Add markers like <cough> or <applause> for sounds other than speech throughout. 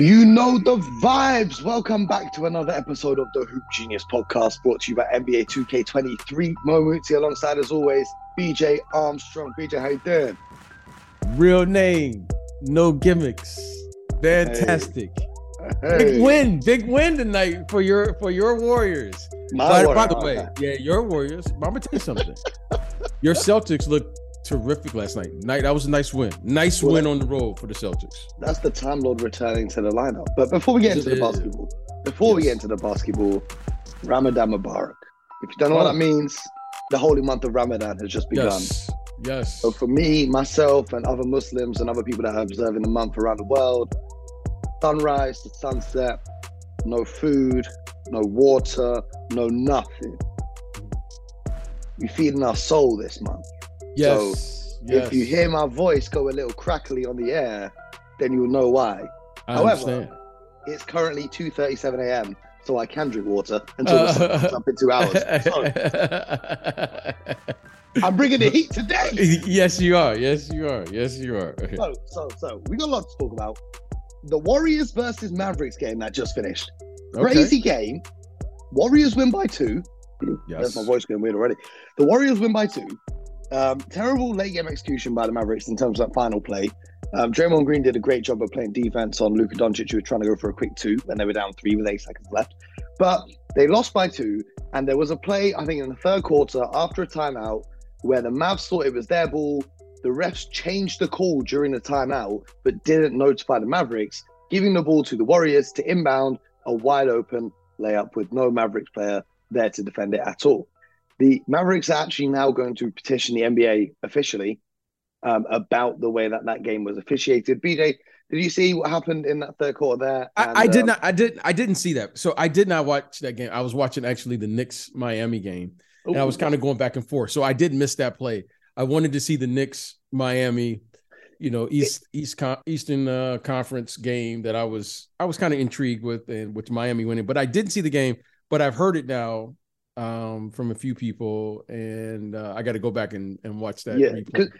You know the vibes. Welcome back to another episode of the Hoop Genius podcast brought to you by NBA 2K23. Mo Mootsie alongside, as always, BJ Armstrong. BJ, how you doing? Real name, no gimmicks. Fantastic. Hey. Big win, big win tonight for your for your Warriors. My by, word, by the okay. way, yeah, your Warriors. I'm gonna tell you something. your Celtics looked terrific last night. Night that was a nice win. Nice Well, win on the road for the Celtics. That's the Time Lord returning to the lineup. But before we get into the basketball, before we Yes. get into the basketball, Ramadan Mubarak. If you don't know what Oh. that means, the holy month of Ramadan has just begun. Yes, yes. So for me, myself, and other Muslims and other people that are observing the month around the world, sunrise to sunset, no food, no water, no nothing. We feeding our soul this month. Yes, yes. If you hear my voice go a little crackly on the air, then you'll know why. I however, understand. It's currently 2:37 a.m., so I can drink water until the sun <laughs> up in two hours. So <laughs> I'm bringing the heat today. <laughs> yes, you are. Yes, you are. Yes, you are. So, so, so we got a lot to talk about. The Warriors versus Mavericks game that just finished. Crazy game. Warriors win by two. Yes. That's my voice going weird already. The Warriors win by two. Um, terrible late game execution by the Mavericks in terms of that final play. Um, Draymond Green did a great job of playing defense on Luka Doncic, who was trying to go for a quick two when they were down three with eight seconds left. But they lost by two, and there was a play, I think, in the third quarter after a timeout where the Mavs thought it was their ball. The refs changed the call during the timeout, but didn't notify the Mavericks, giving the ball to the Warriors to inbound a wide open layup with no Mavericks player there to defend it at all. The Mavericks are actually now going to petition the NBA officially um, about the way that that game was officiated. BJ, did you see what happened in that third quarter there? And, I, I did um, not. I did. I didn't see that. So I did not watch that game. I was watching actually the Knicks Miami game, and I was kind of going back and forth. So I did miss that play. I wanted to see the Knicks Miami, you know, East East Con- Eastern uh, Conference game that I was I was kind of intrigued with, and with Miami winning. But I didn't see the game. But I've heard it now um, from a few people, and uh, I got to go back and, and watch that. yeah,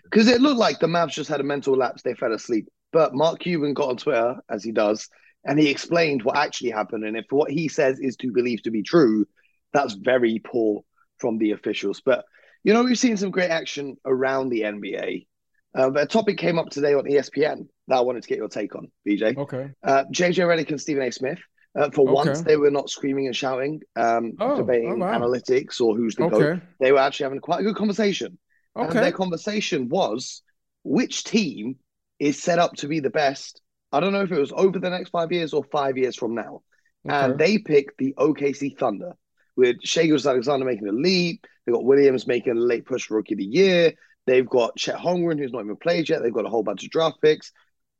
because it looked like the Mavs just had a mental lapse. They fell asleep. But Mark Cuban got on Twitter, as he does, and he explained what actually happened. And if what he says is to believe to be true, that's very poor from the officials. But, you know, we've seen some great action around the NBA. Uh, but a topic came up today on ESPN that I wanted to get your take on, BJ. okay. Uh, JJ Redick and Stephen A. Smith. Uh, for Okay. once, they were not screaming and shouting, um, Oh, debating oh, wow. analytics or who's the GOAT. Okay. They were actually having quite a good conversation. And Okay. their conversation was which team is set up to be the best. I don't know if it was over the next five years or five years from now. And they picked the OKC Thunder with Shai Alexander making a leap. They've got Williams making a late push for rookie of the year. They've got Chet Holmgren, who's not even played yet. They've got a whole bunch of draft picks.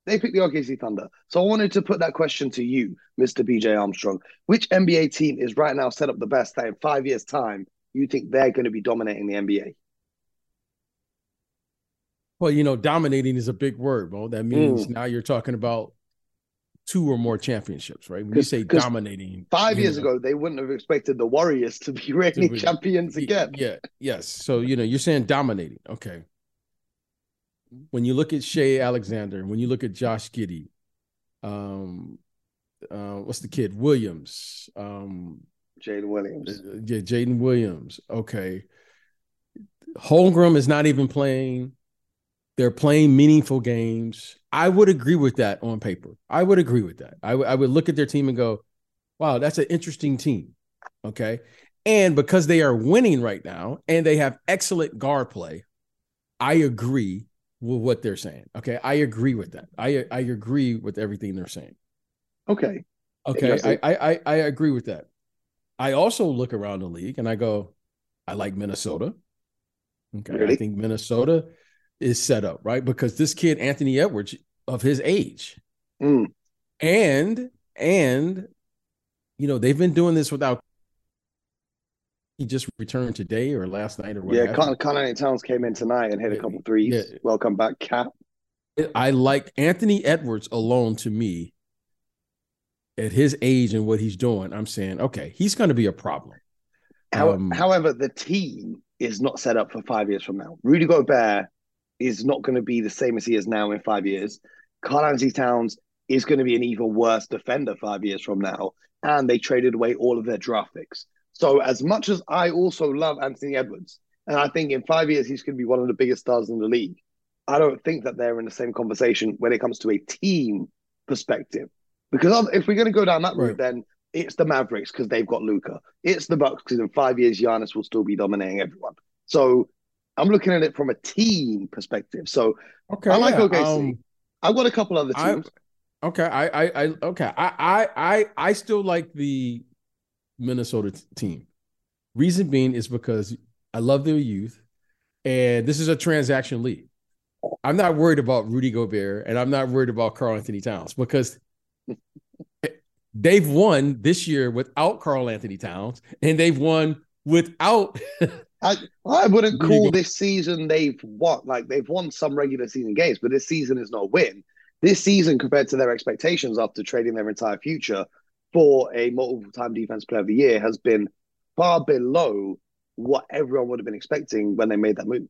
They picked the OKC Thunder. So I wanted to put that question to you, Mr. BJ Armstrong. Which NBA team is right now set up the best that in five years' time you think they're going to be dominating the NBA? Well, you know, dominating is a big word, bro. That means mm. now you're talking about two or more championships, right? When you say dominating, Five years know, ago, they wouldn't have expected the Warriors to be <laughs> reigning be- champions again. Yeah, yes. So you know, you're saying dominating. Okay. When you look at Shai Alexander, when you look at Josh Giddey, um, uh, what's the kid Williams? Um, Jalen Williams. uh, yeah, Jaden Williams. Okay. Holmgren is not even playing. They're playing meaningful games. I would agree with that on paper. I would agree with that. I would- I would look at their team and go, wow, that's an interesting team. Okay. And because they are winning right now and they have excellent guard play, I agree with what they're saying. Okay. I agree with that. I, I agree with everything they're saying. Okay. Okay, I, I I I agree with that. I also look around the league and I go, I like Minnesota. Okay, Really? I think Minnesota is set up right because this kid Anthony Edwards of his age, Mm. and and you know they've been doing this without. He just returned today or last night or Yeah, whatever. Con- Conor Towns came in tonight and hit a couple threes. yeah. Welcome back, Cap. I like Anthony Edwards alone to me. At his age and what he's doing, I'm saying, okay, he's going to be a problem. How, Um, however, the team is not set up for five years from now. Rudy Gobert is not going to be the same as he is now in five years. Karl-Anthony Towns is going to be an even worse defender five years from now. And they traded away all of their draft picks. So, as much as I also love Anthony Edwards, and I think in five years he's going to be one of the biggest stars in the league, I don't think that they're in the same conversation when it comes to a team perspective. Because if we're going to go down that route, right. then it's the Mavericks because they've got Luka. It's the Bucks because in five years Giannis will still be dominating everyone. So I'm looking at it from a team perspective. So okay, I like yeah, OKC. Um, I've got a couple other teams. I, okay, I, I, I, okay, I, I, I, I still like the Minnesota t- team. Reason being is because I love their youth, and this is a transaction league. I'm not worried about Rudy Gobert, and I'm not worried about Karl-Anthony Towns because they've won this year without Karl-Anthony Towns, and they've won without. <laughs> I, I wouldn't call this season they've won like they've won some regular season games, but this season is not a win. This season, compared to their expectations after trading their entire future for a multiple time defense player of the year, has been far below what everyone would have been expecting when they made that move.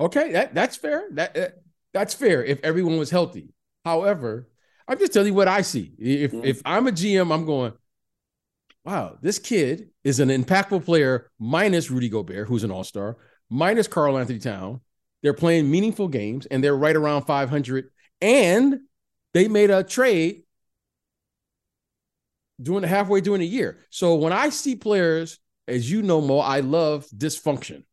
Okay, that that's fair. That, that that's fair if everyone was healthy. However, I'm just telling you what I see. If mm-hmm. if I'm a GM, I'm going, wow, this kid is an impactful player minus Rudy Gobert, who's an all-star, minus Karl-Anthony Town. They're playing meaningful games and they're right around 500. And they made a trade doing halfway during the year. So when I see players, as you know, Mo, I love dysfunction.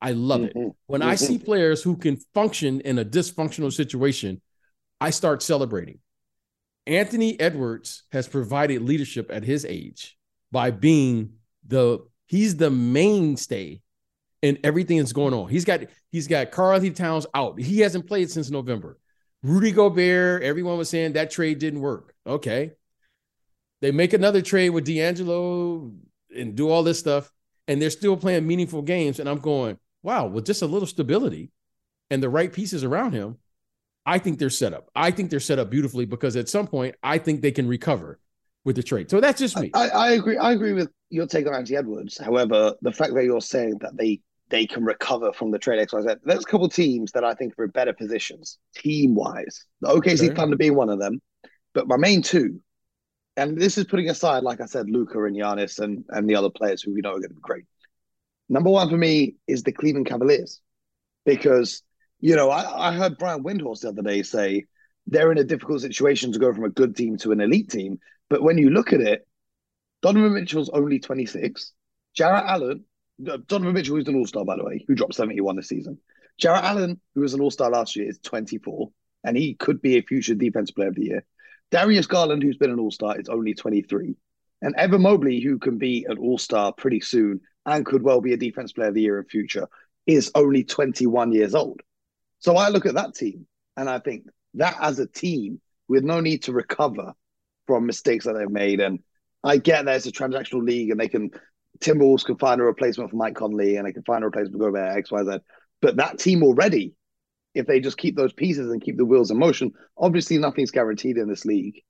I love mm-hmm. it. When mm-hmm. I see players who can function in a dysfunctional situation, I start celebrating. Anthony Edwards has provided leadership at his age by being the he's the mainstay in everything that's going on. He's got he's got Karl-Anthony Towns out. He hasn't played since November. Rudy Gobert, everyone was saying that trade didn't work. Okay. They make another trade with D'Angelo and do all this stuff, and they're still playing meaningful games. And I'm going, wow, with just a little stability and the right pieces around him, I think they're set up. I think they're set up beautifully because at some point I think they can recover with the trade. So that's just me. I, I agree. I agree with your take on Anthony Edwards. However, the fact that you're saying that they they can recover from the trade XYZ, there's a couple teams that I think are in better positions team wise. The OKC okay. to be one of them, but my main two, and this is putting aside, like I said, Luka and Giannis and and the other players who we know are going to be great. Number one for me is the Cleveland Cavaliers because you know, I, I heard Brian Windhorst the other day say they're in a difficult situation to go from a good team to an elite team. But when you look at it, Donovan Mitchell's only 26. Jarrett Allen, uh, Donovan Mitchell, who's an all star, by the way, who dropped 71 this season. Jarrett Allen, who was an all star last year, is 24, and he could be a future defensive player of the year. Darius Garland, who's been an all star, is only 23. And Evan Mobley, who can be an all star pretty soon and could well be a defense player of the year in future, is only 21 years old. So I look at that team and I think that as a team, with no need to recover from mistakes that they've made. And I get that it's a transactional league and they can Timberwolves can find a replacement for Mike Conley and they can find a replacement for Gobert, X, Y, Z. But that team already, if they just keep those pieces and keep the wheels in motion, obviously nothing's guaranteed in this league.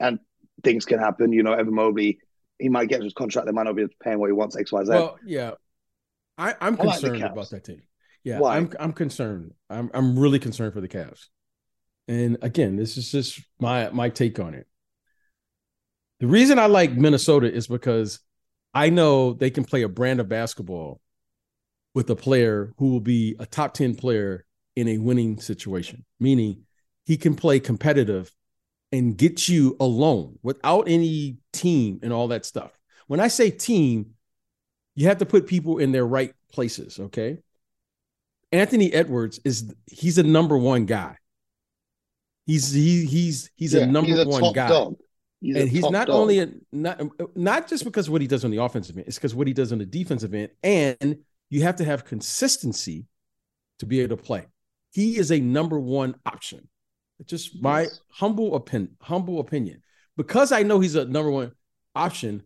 And things can happen. You know, Evan Mobley, he might get his contract, they might not be paying what he wants, X, Y, Z. Well, yeah. I, I'm I concerned like about that team. Yeah, Why? I'm I'm concerned. I'm I'm really concerned for the Cavs. And again, this is just my my take on it. The reason I like Minnesota is because I know they can play a brand of basketball with a player who will be a top 10 player in a winning situation, meaning he can play competitive and get you alone without any team and all that stuff. When I say team, you have to put people in their right places, okay? Anthony Edwards is he's a number one guy. He's he, he's he's yeah, a number he's a one guy. He's and he's not dog. only a, not not just because what he does on the offensive end, it's because what he does on the defensive end, and you have to have consistency to be able to play. He is a number one option. It's just my humble opinion. Humble opinion. Because I know he's a number one option,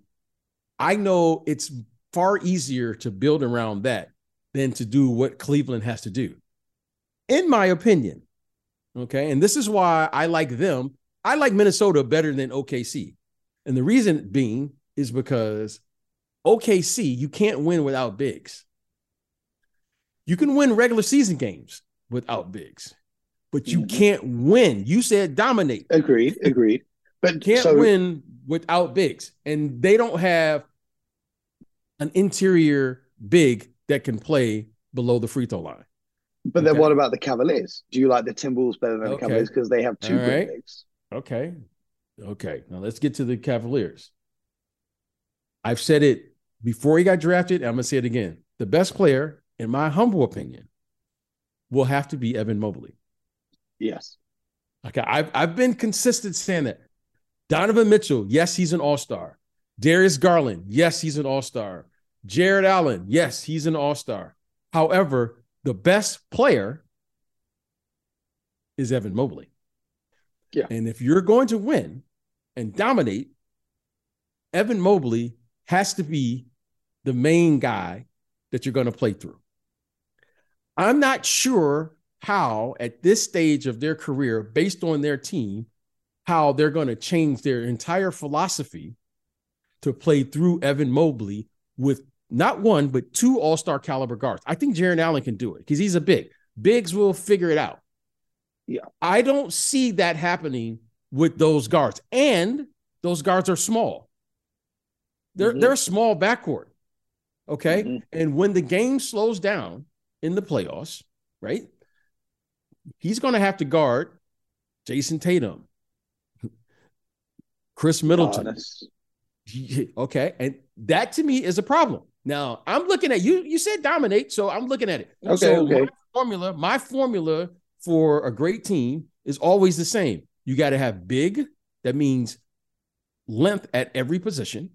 I know it's far easier to build around that than to do what Cleveland has to do, in my opinion. Okay. And this is why I like them. I like Minnesota better than OKC. And the reason being is because OKC, you can't win without bigs. You can win regular season games without bigs, but you Mhm. can't win. You said dominate. Agreed. <laughs> Agreed. But Can't so, win without bigs, and they don't have an interior big that can play below the free throw line. But then what about the Cavaliers? Do you like the Timberwolves better than the Cavaliers because they have two right. bigs? Okay. Okay. Now let's get to the Cavaliers. I've said it before he got drafted. I'm going to say it again. The best player, in my humble opinion, will have to be Evan Mobley. Yes. Okay. I've, I've been consistent saying that. Donovan Mitchell, yes, he's an all star. Darius Garland, yes, he's an all star. Jarrett Allen, yes, he's an all star. However, the best player is Evan Mobley. Yeah. And if you're going to win and dominate, Evan Mobley has to be the main guy that you're going to play through. I'm not sure how, at this stage of their career, based on their team, how they're going to change their entire philosophy to play through Evan Mobley with not one, but two all star caliber guards. I think Jarrett Allen can do it because he's a big. Bigs will figure it out. Yeah. I don't see that happening with those guards. And those guards are small. They're Mhm. they're small backcourt. Okay. Mhm. And when the game slows down in the playoffs, right? He's going to have to guard Jayson Tatum, Khris Middleton. Giannis. Okay. And that to me is a problem. Now I'm looking at you. You said dominate. So I'm looking at it. Okay, so okay. my formula, my formula for a great team is always the same. You got to have big. That means length at every position.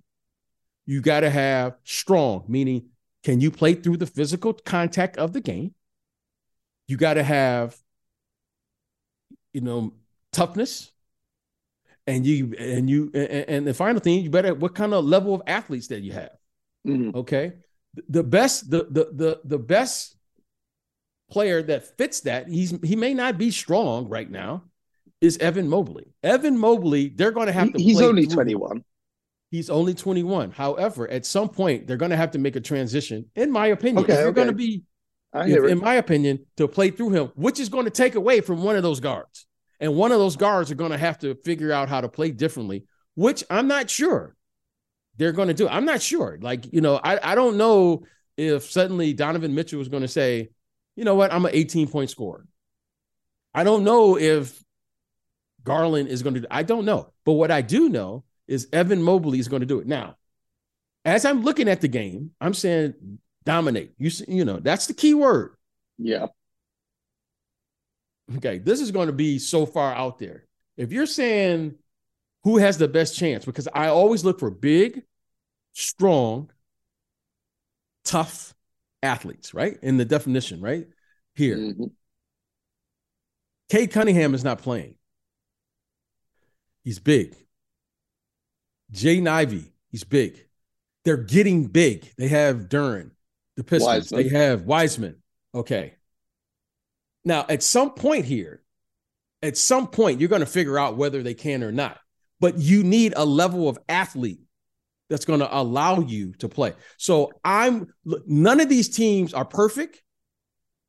You got to have strong, meaning can you play through the physical contact of the game? You got to have, you know, toughness. And you and you and, and the final thing, you better what kind of level of athletes that you have. Mhm. Okay. The best, the the the the best player that fits that, he's he may not be strong right now, is Evan Mobley. Evan Mobley, they're going to have to He- He's only through- 21. He's only 21. However, at some point, they're going to have to make a transition, in my opinion. Okay, if you're going to be, if- in my opinion, to play through him, which is going to take away from one of those guards. And one of those guards are going to have to figure out how to play differently, which I'm not sure they're going to do. I'm not sure. Like, you know, I, I don't know if suddenly Donovan Mitchell was going to say, you know what, I'm an 18 point scorer. I don't know if Garland is going to, I don't know. But what I do know is Evan Mobley is going to do it. Now, as I'm looking at the game, I'm saying dominate. You, you know, that's the key word. Yeah. Okay, this is going to be so far out there. If you're saying who has the best chance, because I always look for big, strong, tough athletes, right? In the definition, right? Here, Mhm. Cade Cunningham is not playing. He's big. Jay Ivey, he's big. They're getting big. They have Duren, the Pistons. Wiseman. They have Wiseman. Okay. Now, at some point here, at some point, you're going to figure out whether they can or not. But you need a level of athlete that's going to allow you to play. So I'm none of these teams are perfect.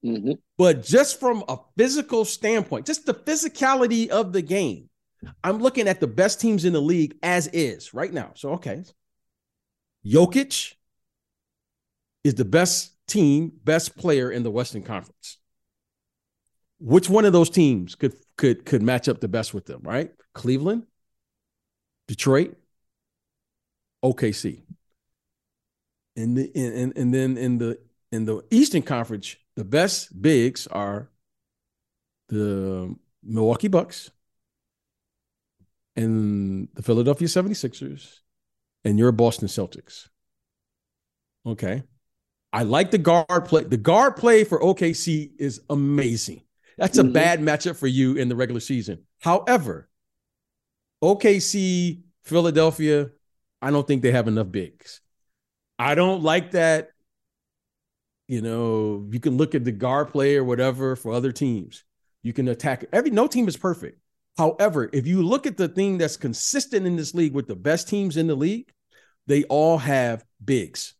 Mhm. But just from a physical standpoint, just the physicality of the game, I'm looking at the best teams in the league as is right now. So, okay. Jokic is the best team, best player in the Western Conference. Which one of those teams could could could match up the best with them, right? Cleveland, Detroit, OKC. And the and, and then in the in the Eastern Conference, the best bigs are the Milwaukee Bucks and the Philadelphia 76ers and your Boston Celtics. Okay. I like the guard play. The guard play for OKC is amazing. That's a Mhm. bad matchup for you in the regular season. However, OKC, Philadelphia, I don't think they have enough bigs. I don't like that. You know, you can look at the guard play or whatever for other teams. You can attack every no team is perfect. However, if you look at the thing that's consistent in this league with the best teams in the league, they all have bigs.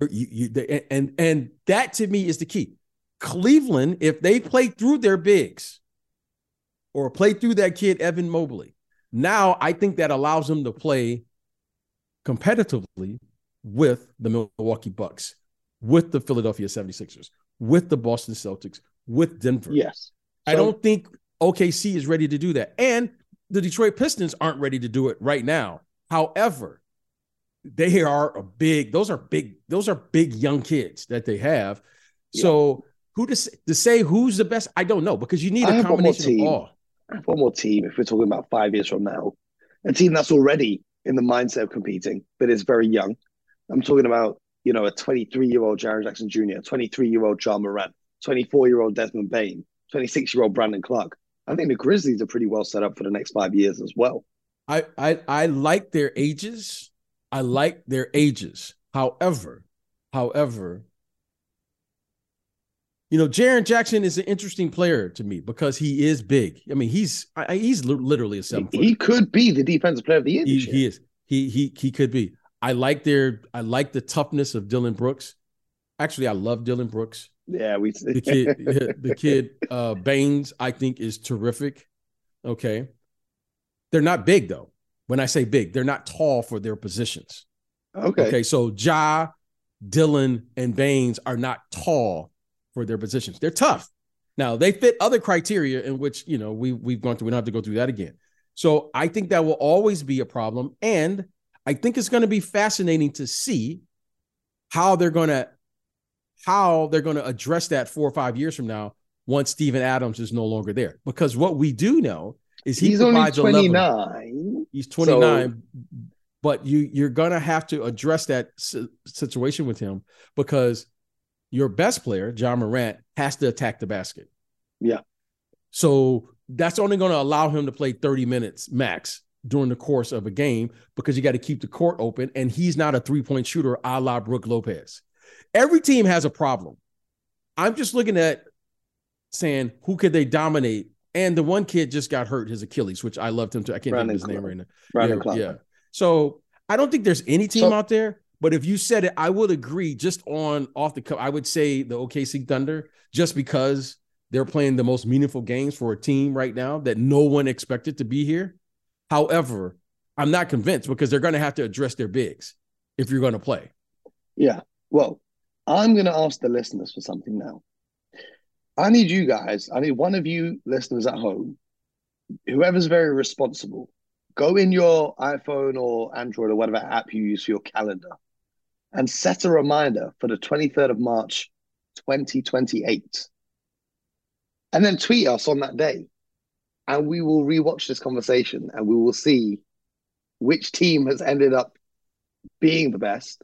You, you, they, and and that to me is the key. Cleveland, if they play through their bigs or play through that kid, Evan Mobley, now I think that allows them to play competitively with the Milwaukee Bucks, with the Philadelphia 76ers, with the Boston Celtics, with Denver. Yes. I don't think OKC is ready to do that. And the Detroit Pistons aren't ready to do it right now. However, they are a big, those are big, those are big young kids that they have. Yeah. So who to, to say who's the best? I don't know because you need a combination of all. I one more team if we're talking about five years from now. A team that's already in the mindset of competing, but is very young. I'm talking about, you know, a 23 year old Jaren Jackson Jr., 23 year old Ja Morant, 24 year old Desmond Bane, 26 year old Brandon Clarke. I think the Grizzlies are pretty well set up for the next five years as well. I, I I like their ages. I like their ages. However, however, you know, Jaren Jackson is an interesting player to me because he is big. I mean, he's I, he's literally a seven. He, he could be the defensive player of the year. He, he, is. He he he could be. I like their I like the toughness of Dillon Brooks. Actually, I love Dillon Brooks. Yeah, we the kid the kid uh Baines I think is terrific. Okay. They're not big though. When I say big, they're not tall for their positions. Okay. Okay, so Ja, Dylan, and Baines are not tall for their positions. They're tough. Now they fit other criteria in which you know we we've gone through. We don't have to go through that again. So I think that will always be a problem, and I think it's going to be fascinating to see how they're going to how they're going to address that four or five years from now once Steven Adams is no longer there. Because what we do know is he he's only 29. He's 29, so... but you you're going to have to address that situation with him because your best player, John Morant, has to attack the basket. Yeah. So that's only going to allow him to play 30 minutes max during the course of a game because you got to keep the court open. And he's not a three point shooter a la Brook Lopez. Every team has a problem. I'm just looking at saying who could they dominate? And the one kid just got hurt his Achilles, which I loved him too. I can't Brandon remember his name right now. Brandon yeah, yeah. So I don't think there's any team so, out there but if you said it, I would agree just on off the cup, I would say the OKC Thunder, just because they're playing the most meaningful games for a team right now that no one expected to be here. However, I'm not convinced because they're going to have to address their bigs if you're going to play. Yeah. Well, I'm going to ask the listeners for something now. I need you guys, I need one of you listeners at home, whoever's very responsible, go in your iPhone or Android or whatever app you use for your calendar and set a reminder for the 23rd of March, 2028. And then tweet us on that day. And we will rewatch this conversation and we will see which team has ended up being the best.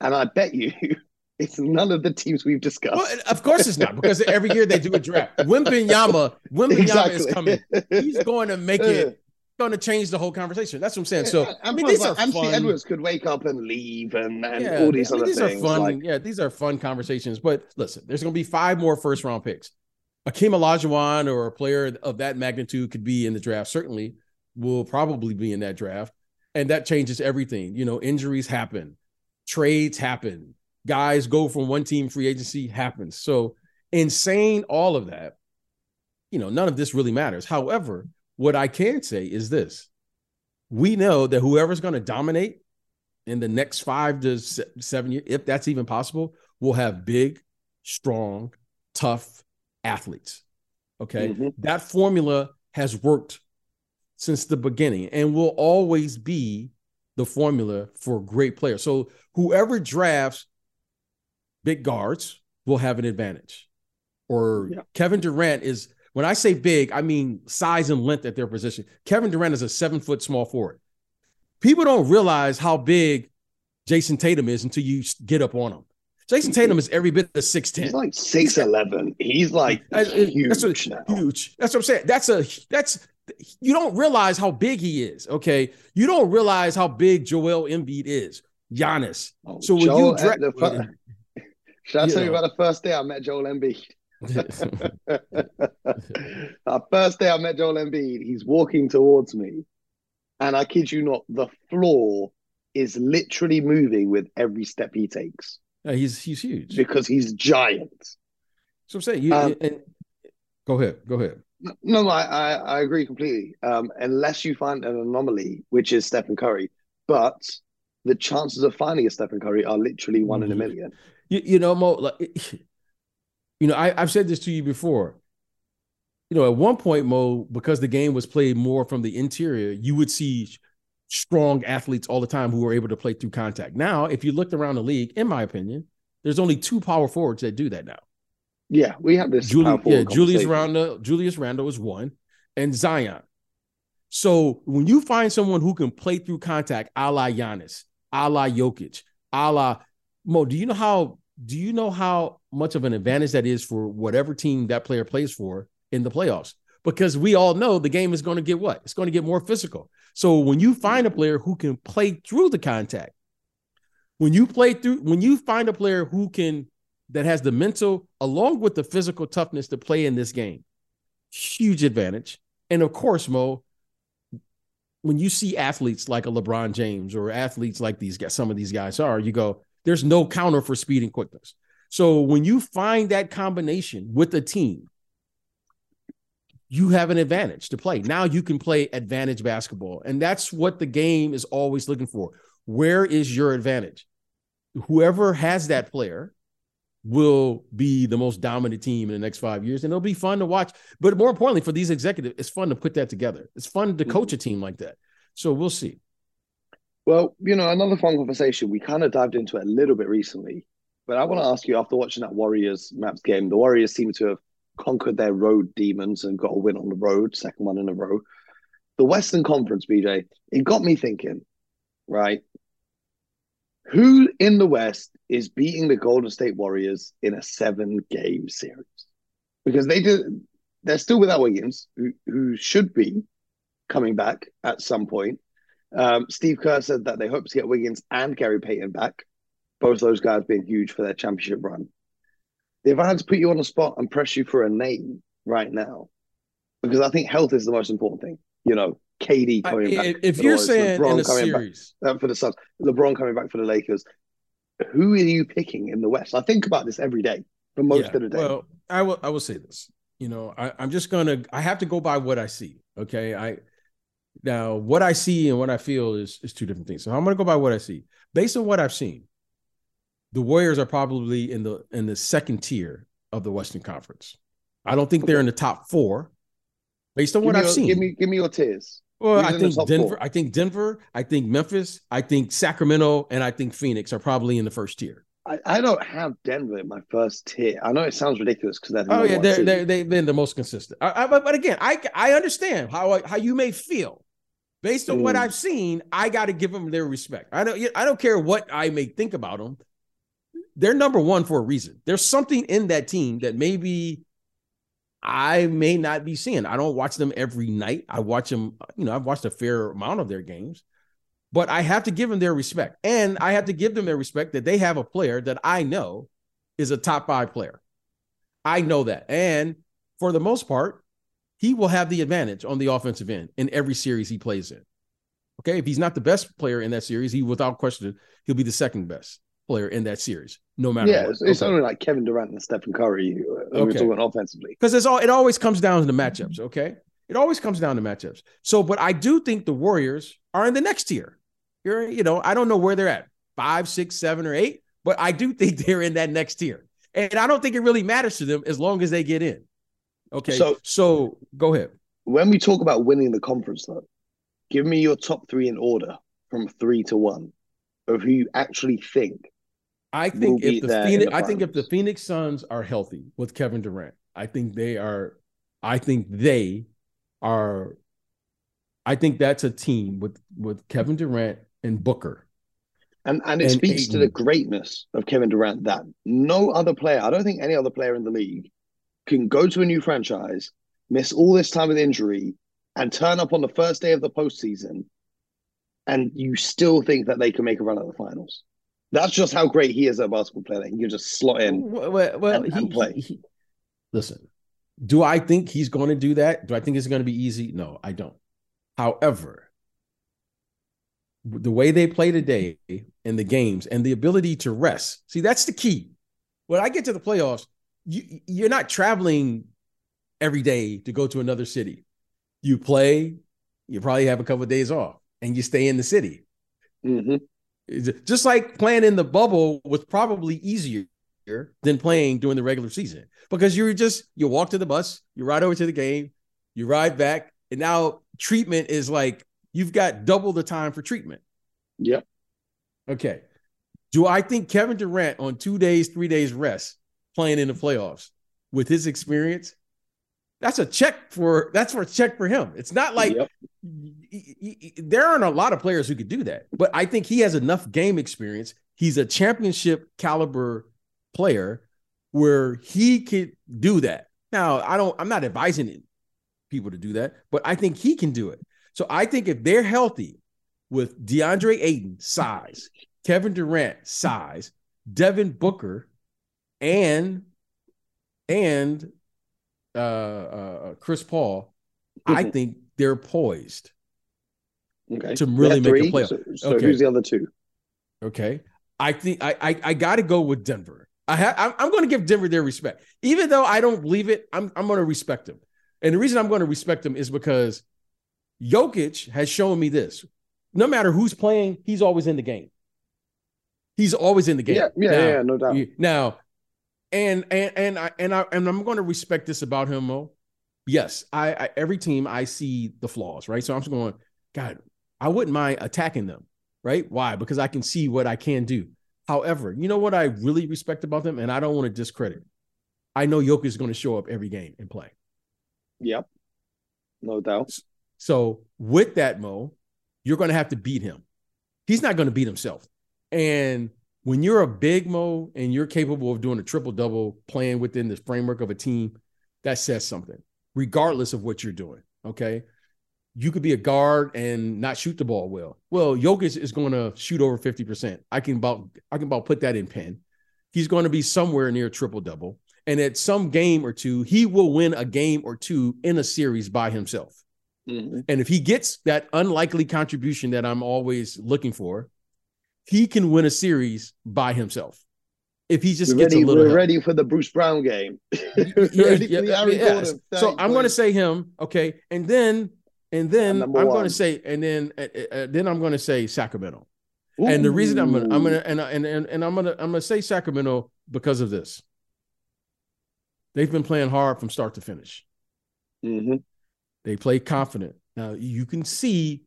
And I bet you <laughs> it's none of the teams we've discussed. Well, of course it's not, because every year they do a draft. <laughs> Wembanyama, Wembanyama exactly. is coming. He's going to make it uh. going to change the whole conversation. That's what I'm saying. So yeah, I mean, these like, are MC fun. Edwards could wake up and leave, and, and yeah, all these I mean, other these things. are fun. Like... Yeah, these are fun conversations. But listen, there's going to be five more first round picks. Akeem Olajuwon or a player of that magnitude could be in the draft. Certainly, will probably be in that draft, and that changes everything. You know, injuries happen, trades happen, guys go from one team free agency happens. So, in saying all of that, you know, none of this really matters. However what I can say is this we know that whoever's going to dominate in the next five to seven years, if that's even possible, will have big, strong, tough athletes. Okay. Mm-hmm. That formula has worked since the beginning and will always be the formula for great players. So whoever drafts big guards will have an advantage. Or yeah. Kevin Durant is when I say big, I mean size and length at their position. Kevin Durant is a seven foot small forward. People don't realize how big Jayson Tatum is until you get up on him. Jayson Tatum is every bit of six ten. He's like six eleven. He's like huge that's what. Huge. That's what I'm saying. That's a that's you don't realize how big he is. Okay, you don't realize how big Joel Embiid is. Giannis. Oh, so when Joel, you dra- the, should I tell know. you about the first day I met Joel Embiid? Our <laughs> <laughs> first day I met Joel Embiid, he's walking towards me, and I kid you not, the floor is literally moving with every step he takes. Yeah, he's he's huge because he's giant. So I'm saying you. Um, and, go ahead. Go ahead. No, I, I, I agree completely. Um, unless you find an anomaly, which is Stephen Curry, but the chances of finding a Stephen Curry are literally one in a mm-hmm. million. You, you know, Mo, like, you know, I, I've said this to you before. You know, at one point, Mo, because the game was played more from the interior, you would see strong athletes all the time who were able to play through contact. Now, if you looked around the league, in my opinion, there's only two power forwards that do that now. Yeah, we have this. Juli- yeah, Julius Randle, Julius Randle is one, and Zion. So when you find someone who can play through contact, a la Giannis, a la Jokic, a la Mo, do you know how do you know how much of an advantage that is for whatever team that player plays for in the playoffs? Because we all know the game is going to get what? It's going to get more physical. So when you find a player who can play through the contact, when you play through, when you find a player who can that has the mental along with the physical toughness to play in this game, huge advantage. And of course, Mo, when you see athletes like a LeBron James or athletes like these guys, some of these guys are, you go, there's no counter for speed and quickness. So when you find that combination with a team, you have an advantage to play. Now you can play advantage basketball. And that's what the game is always looking for. Where is your advantage? Whoever has that player will be the most dominant team in the next five years. And it'll be fun to watch. But more importantly, for these executives, it's fun to put that together. It's fun to coach a mm-hmm. team like that. So we'll see. Well, you know, another fun conversation. We kind of dived into it a little bit recently, but I want to ask you after watching that Warriors Mavs game, the Warriors seem to have conquered their road demons and got a win on the road, second one in a row. The Western Conference, BJ, it got me thinking, right? Who in the West is beating the Golden State Warriors in a seven game series? Because they did they're still without Wiggins, who, who should be coming back at some point. Um, Steve Kerr said that they hope to get Wiggins and Gary Payton back, both those guys being huge for their championship run. If I had to put you on the spot and press you for a name right now, because I think health is the most important thing. You know, KD coming I, back. If you're saying LeBron in a series back, uh, for the Suns, LeBron coming back for the Lakers, who are you picking in the West? I think about this every day for most yeah, of the day. Well, I will. I will say this. You know, I, I'm just gonna. I have to go by what I see. Okay, I now what I see and what I feel is is two different things. So I'm gonna go by what I see. Based on what I've seen, the Warriors are probably in the in the second tier of the Western Conference. I don't think they're in the top four. Based on give what I've seen, give me give me your tiers. Well, I think Denver. Four? I think Denver. I think Memphis. I think Sacramento, and I think Phoenix are probably in the first tier. I, I don't have Denver in my first tier. I know it sounds ridiculous because they're oh yeah, they're, they're they've been the most consistent. I, I, but, but again, I I understand how how you may feel based on mm. what I've seen. I got to give them their respect. I don't I don't care what I may think about them. They're number one for a reason. There's something in that team that maybe I may not be seeing. I don't watch them every night. I watch them, you know, I've watched a fair amount of their games, but I have to give them their respect. And I have to give them their respect that they have a player that I know is a top five player. I know that. And for the most part, he will have the advantage on the offensive end in every series he plays in. Okay. If he's not the best player in that series, he without question, he'll be the second best player in that series, no matter. Yeah, what. it's, it's okay. only like Kevin Durant and Stephen Curry. Uh, okay. We're talking offensively because it's all. It always comes down to the matchups. Okay, it always comes down to matchups. So, but I do think the Warriors are in the next tier. You're, you know, I don't know where they're at, five, six, seven, or eight, but I do think <laughs> they're in that next tier, and I don't think it really matters to them as long as they get in. Okay, so so go ahead. When we talk about winning the conference, though, give me your top three in order from three to one of who you actually think I think if the Phoenix, the I think if the Phoenix Suns are healthy with Kevin Durant, I think they are. I think they are. I think that's a team with with Kevin Durant and Booker. And and it and speaks Ayton. to the greatness of Kevin Durant that no other player, I don't think any other player in the league can go to a new franchise, miss all this time with injury, and turn up on the first day of the postseason, and you still think that they can make a run at the finals. That's just how great he is as a basketball player. He can just slot in well, well, and, he, and play. He, he, listen, do I think he's going to do that? Do I think it's going to be easy? No, I don't. However, the way they play today in the games and the ability to rest, see, that's the key. When I get to the playoffs, you you're not traveling every day to go to another city. You play, you probably have a couple of days off, and you stay in the city. hmm Just like playing in the bubble was probably easier than playing during the regular season because you're just you walk to the bus, you ride over to the game, you ride back, and now treatment is like you've got double the time for treatment. Yep. Okay. Do I think Kevin Durant on two days, three days rest playing in the playoffs with his experience? That's a check for that's for a check for him. It's not like Yep. y- y- there aren't a lot of players who could do that, but I think he has enough game experience. He's a championship caliber player where he could do that. Now, I don't, I'm not advising people to do that, but I think he can do it. So I think if they're healthy with DeAndre Ayton size, Kevin Durant size, Devin Booker, and and uh, uh, Chris Paul, I think they're poised. Okay. To really make a three. playoff. So, so Okay. who's the other two? Okay. I think I I, I got to go with Denver. I ha- I'm, I'm going to give Denver their respect, even though I don't believe it. I'm I'm going to respect them, and the reason I'm going to respect them is because Jokic has shown me this: no matter who's playing, he's always in the game. He's always in the game. Yeah, yeah, Now- yeah, no doubt. Now, and and and I and I and I'm going to respect this about him, Mo. Yes, I, I every team I see the flaws, right? So I'm just going, God, I wouldn't mind attacking them, right? Why? Because I can see what I can do. However, you know what I really respect about them, and I don't want to discredit. I know Jokic is going to show up every game and play. Yep. No doubt. So with that, Mo, you're going to have to beat him. He's not going to beat himself. And when you're a big Mo and you're capable of doing a triple double, playing within the framework of a team, that says something, regardless of what you're doing. Okay. You could be a guard and not shoot the ball well. Well, Jokic is going to shoot over 50%. I can about I can about put that in pen. He's going to be somewhere near triple double. And at some game or two, he will win a game or two in a series by himself. Mhm. And if he gets that unlikely contribution that I'm always looking for, he can win a series by himself. If he just We're gets ready, a little we're help. ready for the Bruce Brown game. <laughs> Yeah, ready yeah, yeah. So I'm going to say him, okay, and then and then I'm going to say and then uh, uh, then I'm going to say Sacramento. And the reason I'm gonna I'm gonna and and and, and I'm gonna I'm gonna say Sacramento because of this. They've been playing hard from start to finish. Mhm. They play confident. Now you can see,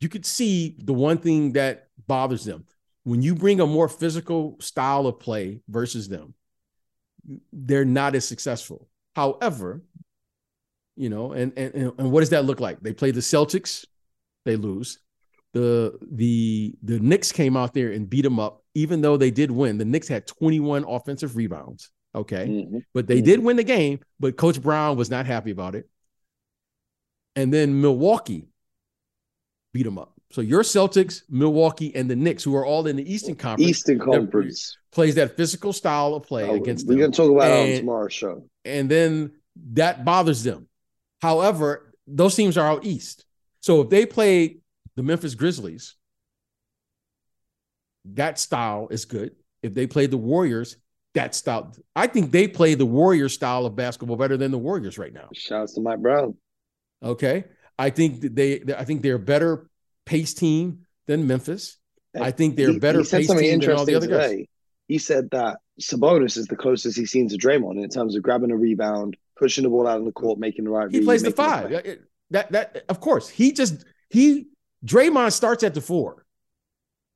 you could see the one thing that bothers them when you bring a more physical style of play versus them. They're not as successful. However, you know, and and and what does that look like? They play the Celtics, they lose. The the the Knicks came out there and beat them up, even though they did win. The Knicks had 21 offensive rebounds. Okay Mhm. but they did win the game. But Coach Brown was not happy about it. And then Milwaukee beat them up. So your Celtics, Milwaukee, and the Knicks, who are all in the Eastern Conference, Eastern Conference. plays that physical style of play Oh, against We're them, to talk about it on tomorrow's show. and then that bothers them. However, those teams are out east. So if they play the Memphis Grizzlies, that style is good. If they play the Warriors, that style, I think they play the Warrior style of basketball better than the Warriors right now. Shouts to Mike Brown. Okay, I think they, I think they're better pace team than Memphis. I think they're He- better he pace team than all the other guys. today. He said that Sabonis is the closest he's seen to Draymond in terms of grabbing a rebound, pushing the ball out on the court, making the right He read, plays the five. play. That that of course he just he Draymond starts at the four.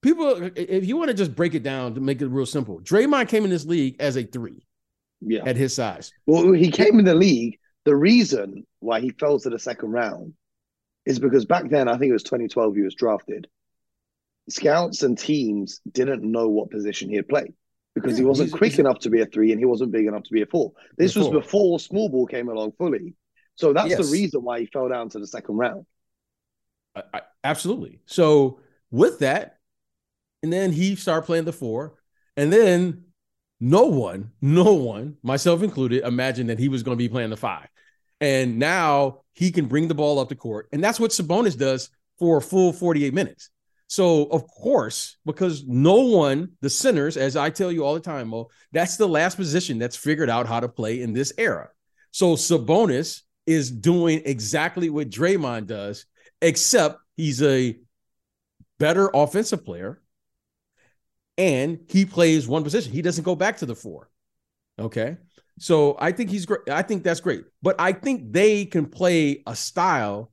People, if you want to just break it down to make it real simple, Draymond came in this league as a three Yeah. at his size. Well, he came in the league. The reason why he fell to the second round is because back then, I think it was 2012, he was drafted. Scouts and teams didn't know what position he'd play because he wasn't quick enough to be a three and he wasn't big enough to be a four. This was Before. before small ball came along fully. So that's Yes. the reason why he fell down to the second round. I, I- absolutely. So with that, and then he started playing the four, and then no one, no one, myself included, imagined that he was going to be playing the five. And now he can bring the ball up the court, and that's what Sabonis does for a full 48 minutes. So of course, because no one, the centers, as I tell you all the time, Mo, that's the last position that's figured out how to play in this era. So Sabonis is doing exactly what Draymond does, except he's a better offensive player and he plays one position. He doesn't go back to the four. Okay. So I think he's great. I think that's great. But I think they can play a style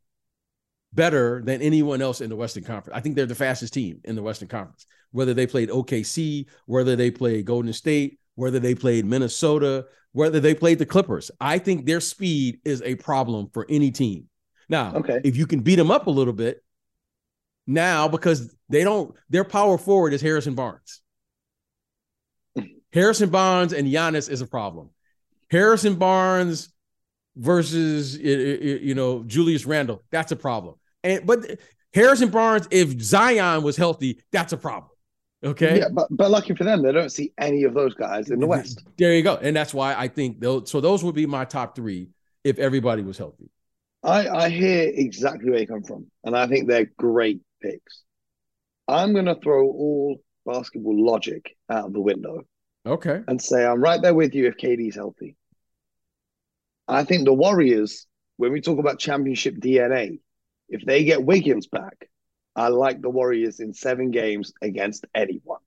better than anyone else in the Western Conference. I think they're the fastest team in the Western Conference. Whether they played OKC, whether they played Golden State, whether they played Minnesota, whether they played the Clippers. I think their speed is a problem for any team. Now, okay. if you can beat them up a little bit, now because they don't, their power forward is Harrison Barnes. <laughs> Harrison Barnes and Giannis is a problem. Harrison Barnes versus you know Julius Randle, that's a problem. And but Harrison Barnes, if Zion was healthy, that's a problem. Okay. Yeah, but but lucky for them, they don't see any of those guys in the West. There you go, and that's why I think those. So those would be my top three if everybody was healthy. I I hear exactly where you come from, and I think they're great picks. I'm going to throw all basketball logic out of the window. Okay. And say I'm right there with you if KD's healthy. I think the Warriors, when we talk about championship DNA, if they get Wiggins back, I like the Warriors in seven games against anyone.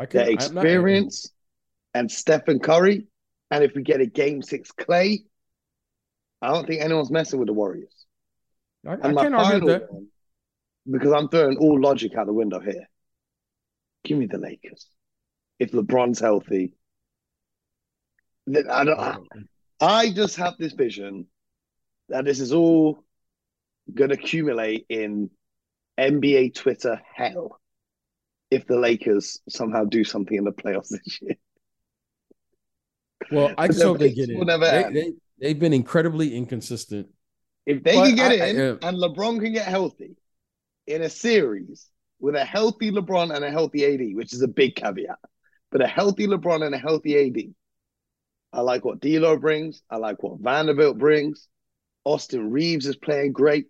Okay, Their experience and Stephen Curry, and if we get a game six Clay, I don't think anyone's messing with the Warriors. I, and I can't argue that. One, because I'm throwing all logic out the window here. Give me the Lakers. If LeBron's healthy, I don't. I just have this vision that this is all going to accumulate in NBA Twitter hell if the Lakers somehow do something in the playoffs this year. Well, I just hope they get in. They, they, have been incredibly inconsistent. If they can get I, in I, uh, and LeBron can get healthy in a series with a healthy LeBron and a healthy AD, which is a big caveat, but a healthy LeBron and a healthy AD, I like what D'Lo brings. I like what Vanderbilt brings. Austin Reaves is playing great.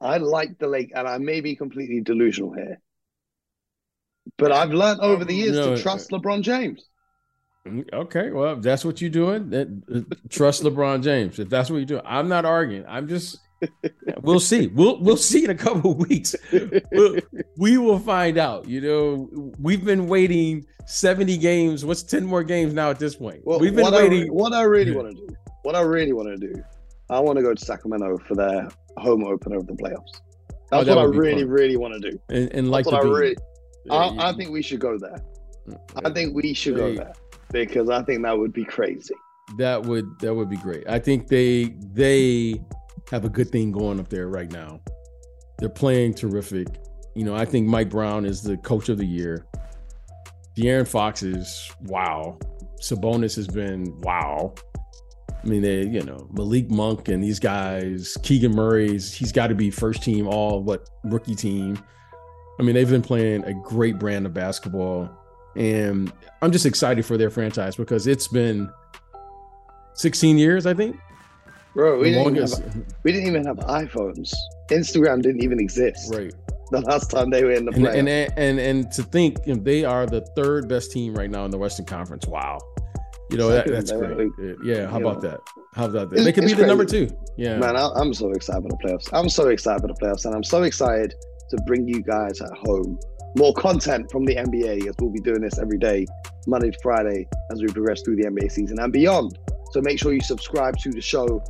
I like the Lake, and I may be completely delusional here, but I've learned over the years no, to trust LeBron James. Okay, well, if that's what you're doing, that uh, trust LeBron James. If that's what you're doing, I'm not arguing. I'm just we'll see. We'll we'll see in a couple of weeks. We'll, we will find out. You know, we've been waiting 70 games. What's 10 more games now at this point? Well, we've been what waiting. I, what I really want to do, what I really want to do, I want to go to Sacramento for their home opener of the playoffs. Oh, That's oh, that what I really, fun. really want to do. And, and like I really, I, mm, I, think we should go there. I think we should go there because I think that would be crazy. That would that would be great. I think they they have a good thing going up there right now. They're playing terrific. You know, I think Mike Brown is the coach of the year. De'Aaron Fox is wow. Sabonis has been wow. I mean, they, you know, Malik Monk and these guys, Keegan Murray's, he's got to be first team, all what rookie team. I mean, they've been playing a great brand of basketball. And I'm just excited for their franchise because it's been 16 years, I think, Bro, we didn't, have, we didn't even have iPhones. Instagram didn't even exist. Right. The last time they were in the play. And, and, and and to think you know, they are the third best team right now in the Western Conference. Wow. You know that, that's great. Yeah, how about know. that? How about that? They could be the number two. Yeah, man, I, am so excited for the playoffs. I'm so excited for the playoffs, and I'm so excited to bring you guys at home more content from the NBA as we'll be doing this every day, Monday to Friday, as we progress through the NBA season and beyond. So make sure you subscribe to the show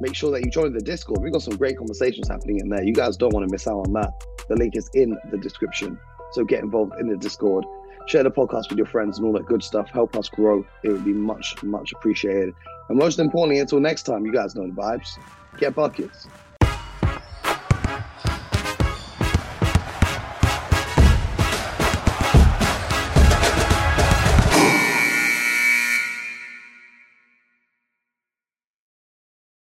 make sure that you join the Discord. We've got some great conversations happening in there. You guys don't want to miss out on that. The link is in the description. So get involved in the Discord. Share the podcast with your friends and all that good stuff. Help us grow. It would be much, much appreciated. And most importantly, until next time, you guys know the vibes. Get buckets.